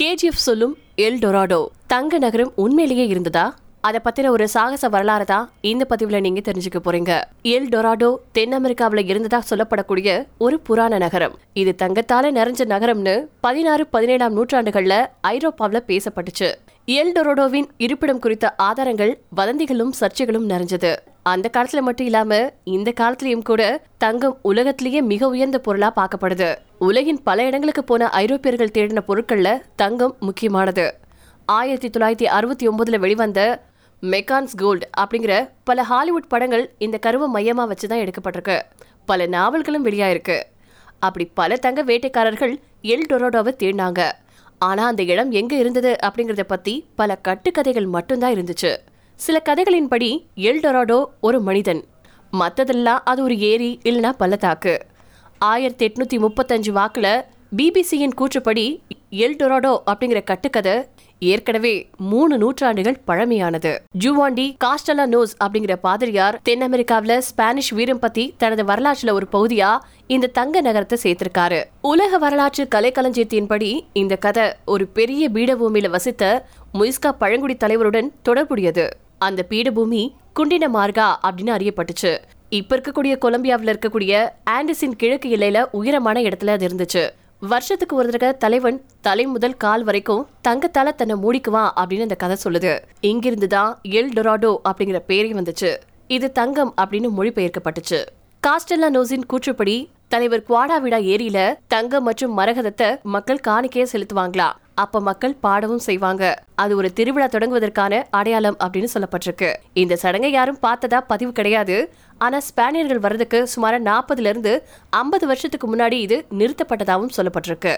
KGF சொல்லும் L Dorado தங்க நகரம் உண்மையிலேயே இருந்ததா? அதை பத்தின ஒரு சாகச வரலாறு தான் இந்த பதிவுல நீங்க தெரிஞ்சுக்க போறீங்க. எல் டொராடோ தென் அமெரிக்காவில இருந்ததா சொல்லப்படக்கூடிய ஒரு புராண நகரம். இது தங்கத்தால நிறைஞ்ச நகரம்னு பதினாறு பதினேழாம் நூற்றாண்டுகள்ல ஐரோப்பாவில பேசப்பட்டுச்சு. எல் டொராடோவின் இருப்பிடம் குறித்த ஆதாரங்கள் வதந்திகளும் சர்ச்சைகளும் நிறைஞ்சது. அந்த காலத்துல மட்டும் இல்லாம இந்த காலத்திலயும் கூட தங்கம் உலகத்திலேயே மிக உயர்ந்த பொருளா பார்க்கப்படுது. உலகின் பல இடங்களுக்கு போன ஐரோப்பியர்கள் தேடின பொருட்கள்ல தங்கம் முக்கியமானது. ஆயிரத்தி தொள்ளாயிரத்தி அறுபத்தி ஒன்பதுல வெளிவந்த மெக்கான்ஸ் கோல்டு அப்படிங்கிற பல ஹாலிவுட் படங்கள் இந்த கருவை மையமா வச்சுதான் எடுக்கப்பட்டிருக்கு. பல நாவல்களும் வெளியாயிருக்கு. அப்படி பல தங்க வேட்டைக்காரர்கள் எல் டொரோடோவை தேடினாங்க. ஆனா அந்த இடம் எங்க இருந்தது அப்படிங்கறத பத்தி பல கட்டுக்கதைகள் மட்டும்தான் இருந்துச்சு. சில கதைகளின்படி எல் டொராடோ ஒரு மனிதன். மற்றதெல்லாம் அது ஒரு ஏரி இல்லைன்னா பள்ளத்தாக்கு. ஆயிரத்தி எட்நூத்தி முப்பத்தஞ்சு வாக்கில் பிபிசியின் கூற்றுப்படி எல் டொராடோ அப்படிங்கிற கட்டுக்கதை ஏற்கனவே மூணு நூற்றாண்டுகள் பழமையானது. ஜூவாண்டி காஸ்டலா நோஸ் அப்படிங்கிற பாதிரியார் தென் அமெரிக்காவில் ஸ்பானிஷ் வீரம் பத்தி தனது வரலாற்றுல ஒரு பகுதியா இந்த தங்க நகரத்தை சேர்த்திருக்காரு. உலக வரலாற்று கலைக்களஞ்சியத்தின்படி இந்த கதை ஒரு பெரிய பீடபூமியில வசித்த முயிஸ்கா பழங்குடி தலைவருடன் தொடர்புடையது. அந்த பீடபூமி குண்டின மார்கா அப்படின்னு அறியப்பட்டுச்சு. இப்ப இருக்கக்கூடிய கொலம்பியாவில் இருக்கக்கூடிய ஆண்டிஸின் கிழக்கு எல்லையில உயரமான இடத்துல அது இருந்துச்சு. வருஷத்துக்கு ஒரு தடவை தலைவன் தலை முதல் கால் வரைக்கும் தங்கத்தால தன்னை மூடிக்குவான் அப்படின்னு அந்த கதை சொல்லுது. இங்கிருந்து தான் எல் டொராடோ அப்படிங்கிற பேரே வந்துச்சு. இது தங்கம் அப்படின்னு மொழிபெயர்க்கப்பட்டுச்சு. காஸ்டெல்லா நோஸின் கூற்றுப்படி தலைவர் குவாடாவிடா ஏரியில தங்கம் மற்றும் மரகதத்தை மக்கள் காணிக்கையே செலுத்துவாங்களா? அப்ப மக்கள் பாடவும் செய்வாங்க. அது ஒரு திருவிழா தொடங்குவதற்கான அடையாளம் அப்படின்னு சொல்லப்பட்டிருக்கு. இந்த சடங்கை யாரும் பார்த்ததா பதிவு கிடையாது. ஆனா ஸ்பானியர்கள் வர்றதுக்கு சுமார நாற்பதுல இருந்து ஐம்பது வருஷத்துக்கு முன்னாடி இது நிறுத்தப்பட்டதாகவும் சொல்லப்பட்டிருக்கு.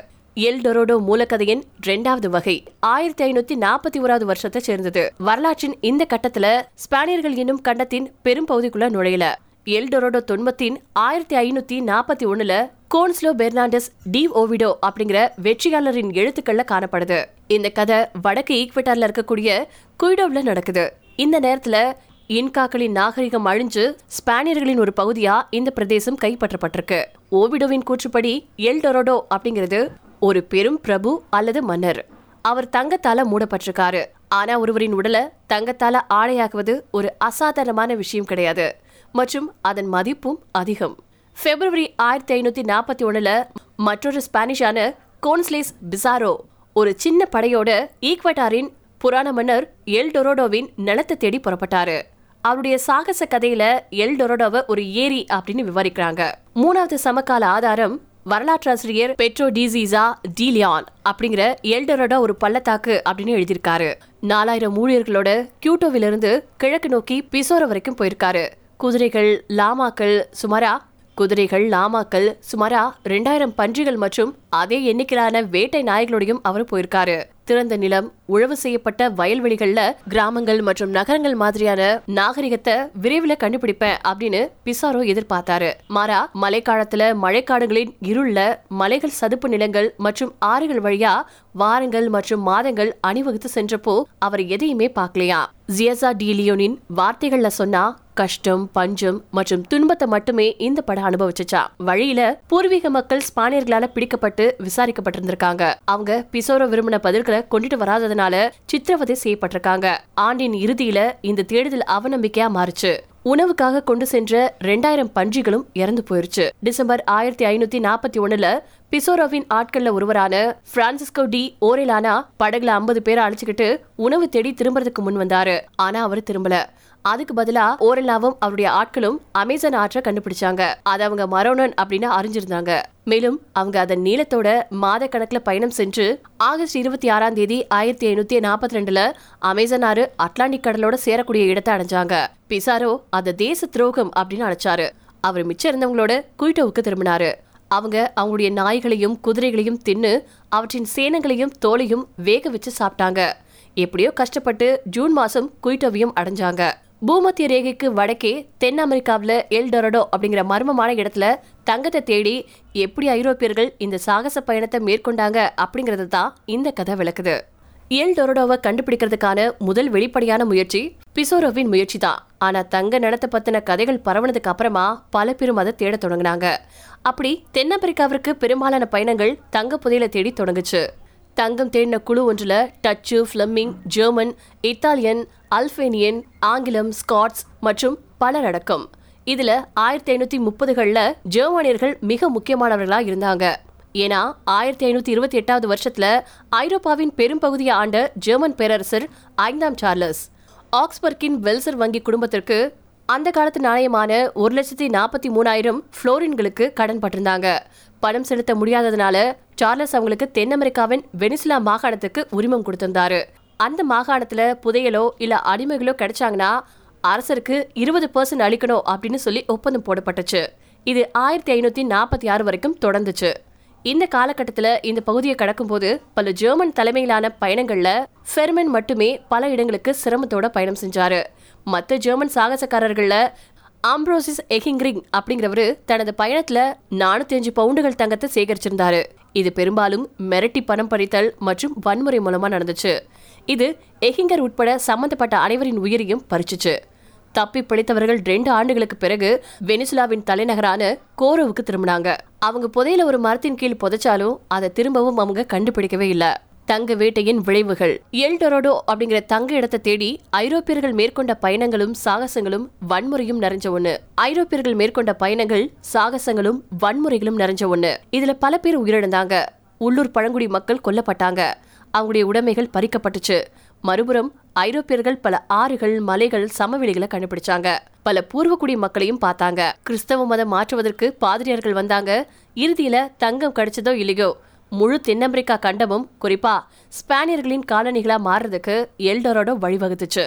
எல் டொரோடோ மூலக்கதையின் இரண்டாவது வகை. ஆயிரத்தி ஐநூத்தி நாற்பத்தி ஓராவது வருஷத்தை சேர்ந்தது. வரலாற்றின் இந்த கட்டத்துல ஸ்பானியர்கள் என்னும் கண்டத்தின் பெரும் பகுதிக்குள்ள நுழையல. எல் டொரோடோ தொன்மத்தின் ஆயிரத்தி ஐநூத்தி நாற்பத்தி ஒண்ணுல கோன்ஸ்லோ பெர்னாண்டஸ் டி ஓவிடோ அப்படிங்கிற வெற்றியாளரின் எழுத்துக்கள்ல காணப்படுது. இந்த கதை வடக்கு ஈக்வெட்டார்ல இருக்கக்கூடிய குயிடோவ்ல நடக்குது. இந்த நேரத்துல இன்காக்களின் நாகரிகம் அழிஞ்சு ஸ்பானியர்களின் ஒரு பகுதியா இந்த பிரதேசம் கைப்பற்றப்பட்டிருக்கு. ஓவிடோவின் கூற்றுப்படி எல் டொரோடோ அப்படிங்கிறது ஒரு பெரும் பிரபு அல்லது மன்னர். அவர் தங்கத்தால மூடப்பட்டிருக்காரு. ஆனா ஒருவரின் உடலை தங்கத்தால ஆடையாக்குவது ஒரு அசாதாரணமான விஷயம் கிடையாது. மற்றும் அதன் மதிப்பும் அதிகம். பிப்ரவரி ஆயிரத்தி ஐநூத்தி நாற்பத்தி ஒண்ணுல மற்றொரு ஸ்பானிஷான கோன்ஸ்லேஸ் பிசாரோ ஒரு சின்ன படையோட ஈக்வட்டாரின் புராண மன்னர் எல் டொரோடோவின் நிலத்தை தேடி புறப்பட்டாரு. அவருடைய சாகச கதையில எல் டொரோடோவை ஒரு ஏரி அப்படின்னு விவரிக்கிறாங்க. மூணாவது சமகால ஆதாரம் வரலாற்றாசிரியர் பெட்ரோ டிசீசா டீலியான் அப்படிங்கிற எல்டரோட ஒரு பள்ளத்தாக்கு அப்படின்னு எழுதியிருக்காரு. நாலாயிரம் ஊழியர்களோட கியூட்டோவிலிருந்து கிழக்கு நோக்கி பிசோரோ வரைக்கும் போயிருக்காரு. குதிரைகள் லாமாக்கள் சுமாரா குதிரைகள் லாமாக்கள் சுமாரா ரெண்டாயிரம் பன்றிகள் மற்றும் அதே எண்ணிக்கையிலான வேட்டை நாய்களோடையும் அவர் போயிருக்காரு. திறந்த நிலம் உழவு செய்யப்பட்ட வயல்வெளிகள்ல கிராமங்கள் மற்றும் நகரங்கள் மாதிரியான நாகரிகத்தை விரைவில் கண்டுபிடிப்பேன் அப்படின்னு பிசாரோ எதிர்பார்த்தாரு. மாறா மழைக்காலத்துல மழைக்காடுகளின் இருள்ல மலைகள் சதுப்பு நிலங்கள் மற்றும் ஆறுகள் வழியா வாரங்கள் மற்றும் மாதங்கள் அணிவகுத்து சென்றப்போ அவர் எதையுமே பார்க்கலையா? ஜியசா டி லியோனின் வார்த்தைகள்ல சொன்னா கஷ்டம் பஞ்சம் மற்றும் துன்பத்தை மட்டுமே இந்த படம் அனுபவிச்சுச்சா? வழியில பூர்வீக மக்கள் ஸ்பானியர்களால பிடிக்கப்பட்டு விசாரிக்கப்பட்டிருந்திருக்காங்க. அவங்க பிசோரோ விரும்பின பதில்களை கொண்டுட்டு வராததுனால சித்திரவதை செய்யப்பட்டிருக்காங்க. ஆண்டின் இறுதியில இந்த தேடுதல் அவநம்பிக்கையா மாறுச்சு. உணவுக்காக கொண்டு சென்ற ரெண்டாயிரம் பன்றிகளும் இறந்து போயிருச்சு. டிசம்பர் ஆயிரத்தி ஐநூத்தி நாற்பத்தி ஒண்ணுல பிசோரோவின் ஆட்கள்ல ஒருவரான பிரான்சிஸ்கோ டி ஓரேலானா படகுல ஐம்பது பேரை அழைச்சுக்கிட்டு உணவு தேடி திரும்புறதுக்கு முன் வந்தாரு. ஆனா அவர் திரும்பல. அதுக்கு பதிலா ஓரெல்லாவும் அவருடைய ஆட்களும் அமேசான் ஆற்றை கண்டுபிடிச்சாங்க. அது அவங்க மரோனன் அப்படின்னு அறிஞ்சிருந்தாங்க. மேலும் அவங்க அதன் நீளத்தோட மாத கணக்குல பயணம் சென்று ஆகஸ்ட் இருபத்தி ஆறாம் தேதி ஆயிரத்தி ஐநூத்தி நாற்பத்தி ரெண்டுல அமேசான் ஆறு அட்லாண்டிக் கடலோட சேரக்கூடிய இடத்தை அடைஞ்சாங்க. பிசாரோ அதை தேச துரோகம் அப்படின்னு அழைச்சாரு. அவர் மிச்சம் இருந்தவங்களோட குயிட்டோவுக்கு திரும்பினாரு. அவங்க அவங்களுடைய நாய்களையும் குதிரைகளையும் தின்னு அவற்றின் சேனங்களையும் தோலையும் வேக வச்சு சாப்பிட்டாங்க. எப்படியோ கஷ்டப்பட்டு ஜூன் மாசம் குயிட்டோவையும் அடைஞ்சாங்க. பூமத்திய ரேகைக்கு வடக்கே தென் அமெரிக்காவில் எல்டொரடோ அப்படிங்கிற மர்மமான இடத்துல தங்கத்தை தேடி எப்படி ஐரோப்பியர்கள் இந்த சாகச பயணத்தை மேற்கொண்டாங்க அப்படிங்கறது தான் இந்த கதை விளக்குது. எல் டொரடோவை கண்டுபிடிக்கிறதுக்கான முதல் வெளிப்படையான முயற்சி பிசோரோவின் முயற்சி தான் ஆனா தங்க நிலத்தை பத்தின கதைகள் பரவனதுக்கு அப்புறமா பல பேரும் அதை தேட தொடங்கினாங்க. அப்படி தென் பெரும்பாலான பயணங்கள் தங்க புதையலை தேடி தொடங்குச்சு. தங்கம் தேடின குழு ஒன்றுல Dutch Flemish German Italian Albanian ஆங்கிலம் ஸ்காட்ஸ் மற்றும் பலர் அடக்கம். இதுல ஆயிரத்தி ஐநூத்தி முப்பதுகள்ல ஜெர்மானியர்கள் மிக முக்கியமானவர்களா இருந்தாங்க. ஏன்னா ஆயிரத்தி ஐநூத்தி இருபத்தி எட்டாவது வருஷத்துல ஐரோப்பாவின் பெரும்பகுதியை ஆண்ட ஜெர்மன் பேரரசர் ஐந்தாம் சார்லஸ். ஆக்ஸ்பர்க்கின் வெல்சர் வங்கி குடும்பத்திற்கு அந்த காலத்து நாணயமான ஒரு லட்சத்தி நாற்பத்தி மூணாயிரம் புளோரின்களுக்கு கடன் பட்டிருந்தாங்க. பணம் செலுத்த முடியாததுனால சார்லஸ் அவங்களுக்கு தென் அமெரிக்காவின் வெனிசுலா மாகாணத்துக்கு உரிமம் கொடுத்திருந்தாரு. அந்த மாகாணத்துல புதையலோ இல்ல அடிமைகளோ கிடைச்சாங்கன்னா அரசருக்கு இருபது பர்சன்ட் அளிக்கணும் அப்படின்னு சொல்லி ஒப்பந்தம் போடப்பட்டுச்சு. இது ஆயிரத்தி ஐநூத்தி நாற்பத்தி ஆறு வரைக்கும் தொடர்ந்துச்சு. இந்த காலகட்டத்தில் இந்த பகுதியை கடக்கும்போது பல ஜெர்மன் தலைமையிலான பயணங்களில் ஃபெர்மன் மட்டுமே பல இடங்களுக்கு சிரமத்தோட பயணம் செஞ்சாரு. மற்ற ஜெர்மன் சாகசக்காரர்களில் ஆம்ப்ரோசிஸ் எஹிங்ரிங் அப்படிங்கிறவரு தனது பயணத்துல நானூத்தி அஞ்சு பவுண்டுகள் தங்கத்தை சேகரிச்சிருந்தாரு. இது பெரும்பாலும் மிரட்டி பணம் பறித்தல் மற்றும் வன்முறை மூலமா நடந்துச்சு. இது எஹிங்கர் உட்பட சம்பந்தப்பட்ட அனைவரின் உயிரையும் பறிச்சுச்சு. தப்பி பிழைத்தவர்கள் ரெண்டு ஆண்டுகளுக்கு பிறகு வெனிசுலாவின் தலைநகரான கோரோவுக்கு திரும்பினாங்க. அவங்க புதையில ஒரு மரத்தின் கீழ் புதைச்சாலும் அதை திரும்பவும் அவங்க கண்டுபிடிக்கவே இல்லை. தங்க வேட்டையின் விளைவுகள். எல்டொரோடோ அப்படிங்கிற தங்க இடத்தை தேடி ஐரோப்பியர்கள் மேற்கொண்ட பயணங்களும் சாகசங்களும் வன்முறையும் நிறைஞ்ச ஒண்ணு. ஐரோப்பியர்கள் மேற்கொண்ட பயணங்கள் சாகசங்களும் வன்முறைகளும் நிறைஞ்ச ஒண்ணு. இதுல பல பேர் உயிரிழந்தாங்க. உள்ளூர் பழங்குடி மக்கள் கொல்லப்பட்டாங்க. அவங்களுடைய உடைமைகள் பறிக்கப்பட்டுச்சு. மறுபுறம் ஐரோப்பியர்கள் பல ஆறுகள் மலைகள் சமவெளிகளை கண்டுபிடிச்சாங்க. பல பூர்வக்குடி மக்களையும் பார்த்தாங்க. கிறிஸ்தவ மதம் மாற்றுவதற்கு பாதிரியார்கள் வந்தாங்க. இறுதியில தங்கம் கிடைச்சதோ இல்லையோ முழு தென் அமெரிக்கா கண்டமும் குறிப்பா ஸ்பானியர்களின் காலனிகளா மாறுறதுக்கு எல்டோரோட வழிவகுத்துச்சு.